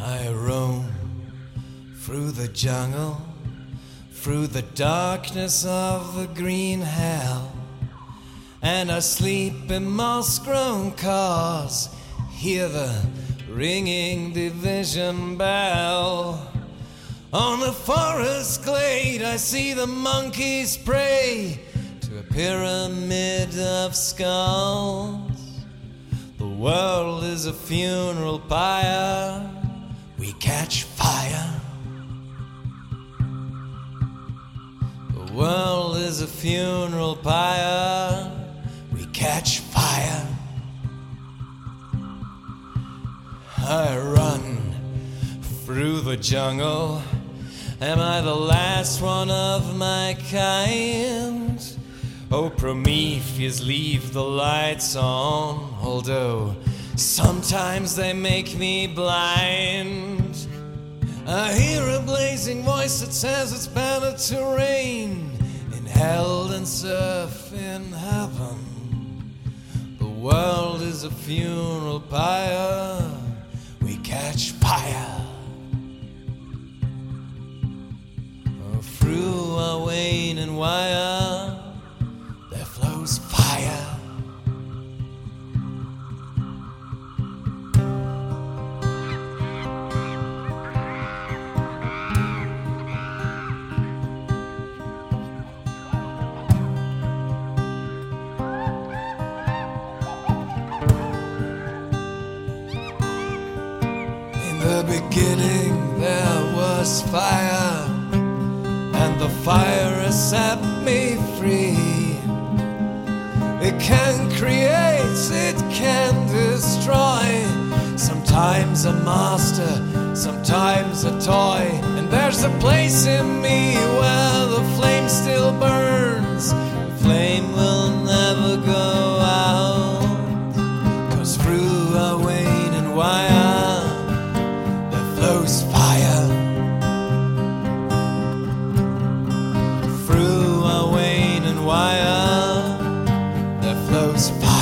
I roam through the jungle, through the darkness of the green hell, and I sleep in moss grown cars, hear the ringing division bell. On the forest glade, I see the monkeys pray to a pyramid of skulls. The world is a funeral pyre. World is a funeral pyre. We catch fire. I run through the jungle. Am I the last one of my kind? Oh, Prometheus, leave the lights on, although sometimes they make me blind. I hear a blazing voice that says it's better to reign in hell than surf in heaven. The world is a funeral pyre, we catch fire. Through our waning wire beginning there was fire, and the fire has set me free. It can create, it can destroy. Sometimes a master, sometimes a toy. And there's a place in me where the flame was fire. Through a waiting wire, there flows fire.